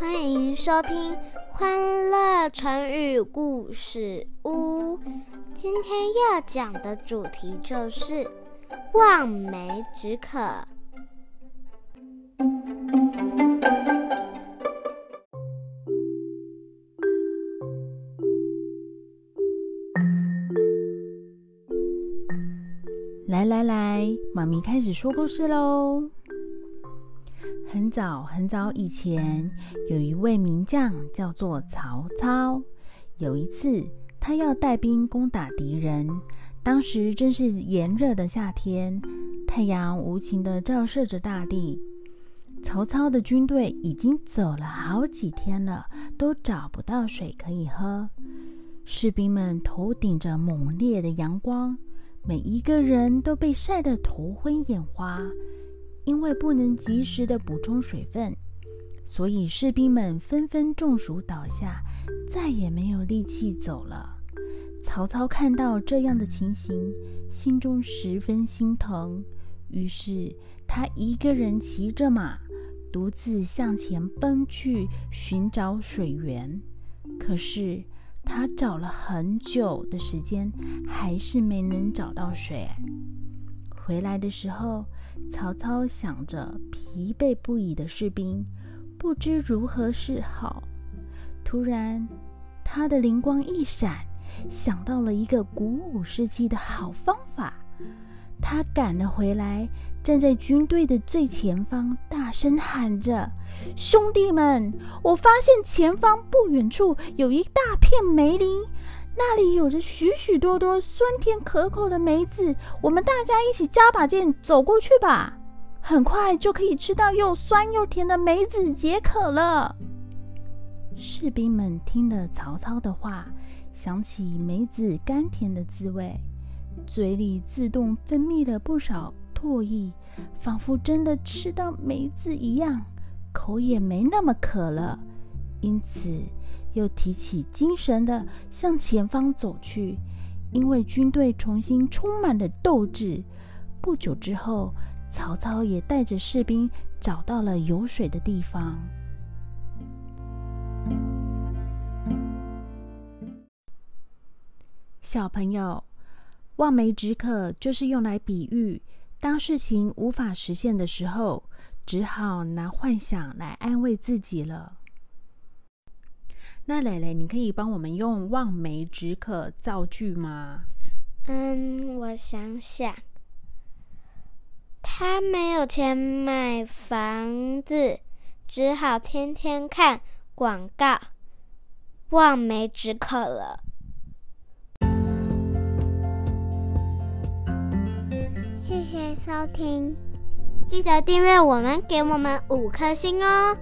欢迎收听《欢乐成语故事屋》。今天要讲的主题就是望梅止渴。来来来，妈咪开始说故事喽。很早很早以前，有一位名将叫做曹操。有一次，他要带兵攻打敌人。当时正是炎热的夏天，太阳无情地照射着大地。曹操的军队已经走了好几天了，都找不到水可以喝。士兵们头顶着猛烈的阳光，每一个人都被晒得头昏眼花。因为不能及时的补充水分，所以士兵们纷纷中暑倒下，再也没有力气走了。曹操看到这样的情形，心中十分心疼，于是他一个人骑着马，独自向前奔去寻找水源。可是他找了很久的时间，还是没能找到水。回来的时候。曹操想着疲惫不已的士兵，不知如何是好。突然，他的灵光一闪，想到了一个鼓舞士气的好方法。他赶了回来，站在军队的最前方，大声喊着：“兄弟们，我发现前方不远处有一大片梅林。”那里有着许许多多酸甜可口的梅子，我们大家一起加把劲走过去吧，很快就可以吃到又酸又甜的梅子解渴了。士兵们听了曹操的话，想起梅子甘甜的滋味，嘴里自动分泌了不少唾液，仿佛真的吃到梅子一样，口也没那么渴了。因此。又提起精神的向前方走去，因为军队重新充满了斗志。不久之后，曹操也带着士兵找到了有水的地方。小朋友，望梅止渴就是用来比喻，当事情无法实现的时候，只好拿幻想来安慰自己了。那蕾蕾，你可以帮我们用“望梅止渴”造句吗？嗯，我想想，他没有钱买房子，只好天天看广告，望梅止渴了。谢谢收听，记得订阅我们，给我们五颗星哦。